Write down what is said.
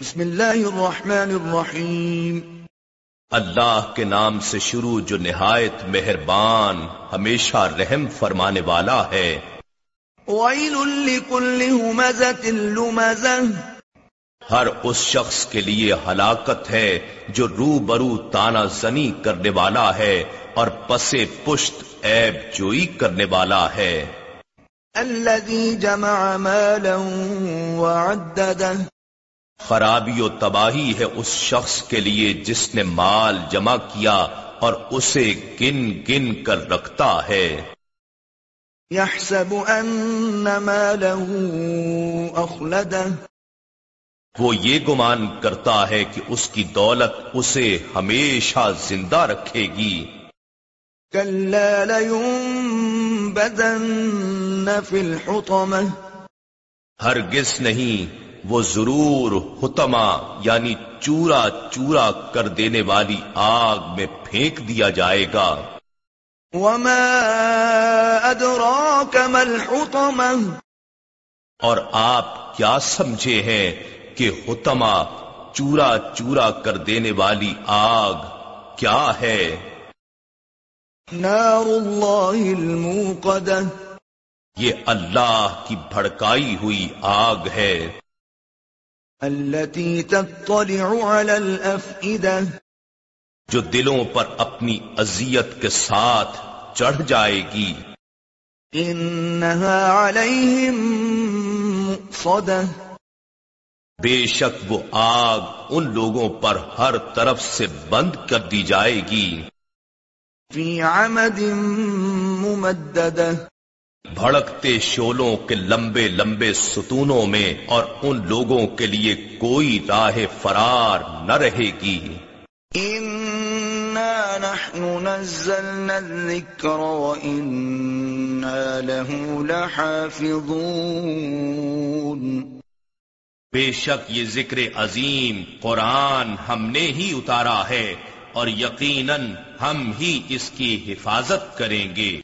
بسم اللہ الرحمن الرحیم۔ اللہ کے نام سے شروع جو نہایت مہربان ہمیشہ رحم فرمانے والا ہے۔ ویل لکل ہمزت لمزہ ہر اس شخص کے لیے ہلاکت ہے جو رو برو تانا زنی کرنے والا ہے اور پسے پشت عیب جوئی کرنے والا ہے۔ الذي جمع مالا وعدده۔ خرابی و تباہی ہے اس شخص کے لیے جس نے مال جمع کیا اور اسے گن گن کر رکھتا ہے۔ يحسب ان ماله اخلده وہ یہ گمان کرتا ہے کہ اس کی دولت اسے ہمیشہ زندہ رکھے گی۔ كلا لينبذن في الحطمة۔ ہرگز نہیں۔ وہ ضرور حتما یعنی چورا چورا کر دینے والی آگ میں پھینک دیا جائے گا۔ وما أدراك ما الحطمة؟ اور آپ کیا سمجھے ہیں کہ حتما چورا چورا کر دینے والی آگ کیا ہے؟ نار الله الموقدة۔ یہ اللہ کی بھڑکائی ہوئی آگ ہے۔ التي تطلع على الأفئدة. جو دلوں پر اپنی اذیت کے ساتھ چڑھ جائے گی۔ إنها عليهم مؤصدة. بے شک وہ آگ ان لوگوں پر ہر طرف سے بند کر دی جائے گی۔ في عمد ممددة. بھڑکتے شولوں کے لمبے لمبے ستونوں میں اور ان لوگوں کے لیے کوئی راہ فرار نہ رہے گی۔ نحن نزلنا الذكر وإنا له لحافظون۔ بے شک یہ ذکر عظیم قرآن ہم نے ہی اتارا ہے اور یقیناً ہم ہی اس کی حفاظت کریں گے۔